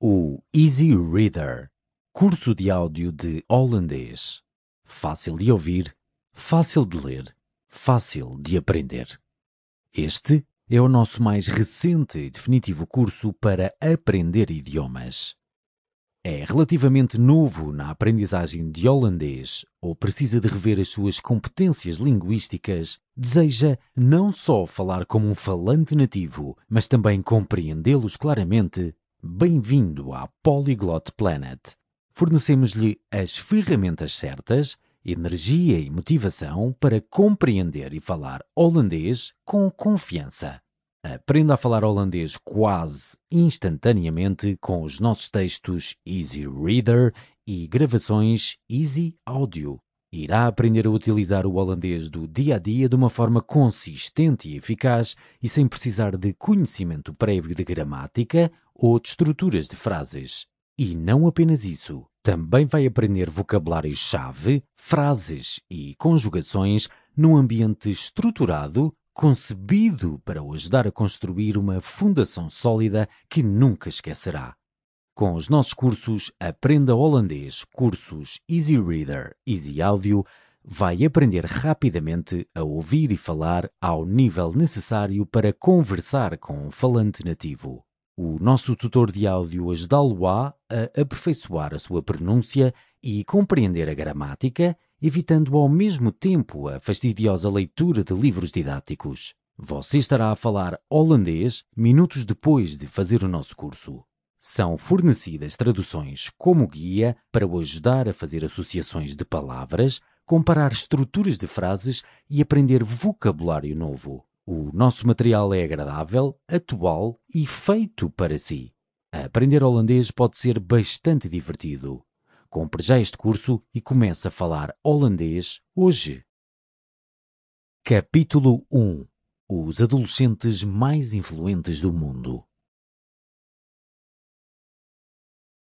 O Easy Reader, curso de áudio de holandês. Fácil de ouvir, fácil de ler, fácil de aprender. Este é o nosso mais recente e definitivo curso para aprender idiomas. É relativamente novo na aprendizagem de holandês ou precisa de rever as suas competências linguísticas, deseja não só falar como um falante nativo, mas também compreendê-los claramente Bem-vindo à Polyglot Planet. Fornecemos-lhe as ferramentas certas, energia e motivação para compreender e falar holandês com confiança. Aprenda a falar holandês quase instantaneamente com os nossos textos Easy Reader e gravações Easy Audio. Irá aprender a utilizar o holandês do dia a dia de uma forma consistente e eficaz e sem precisar de conhecimento prévio de gramática ou de estruturas de frases. E não apenas isso, também vai aprender vocabulário-chave, frases e conjugações num ambiente estruturado, concebido para o ajudar a construir uma fundação sólida que nunca esquecerá. Com os nossos cursos Aprenda Holandês, cursos Easy Reader, Easy Audio, vai aprender rapidamente a ouvir e falar ao nível necessário para conversar com um falante nativo. O nosso tutor de áudio ajudá-lo-á a aperfeiçoar a sua pronúncia e compreender a gramática, evitando ao mesmo tempo a fastidiosa leitura de livros didáticos. Você estará a falar holandês minutos depois de fazer o nosso curso. São fornecidas traduções como guia para o ajudar a fazer associações de palavras, comparar estruturas de frases e aprender vocabulário novo. O nosso material é agradável, atual e feito para si. Aprender holandês pode ser bastante divertido. Compre já este curso e comece a falar holandês hoje. Capítulo 1 Os adolescentes mais influentes do mundo.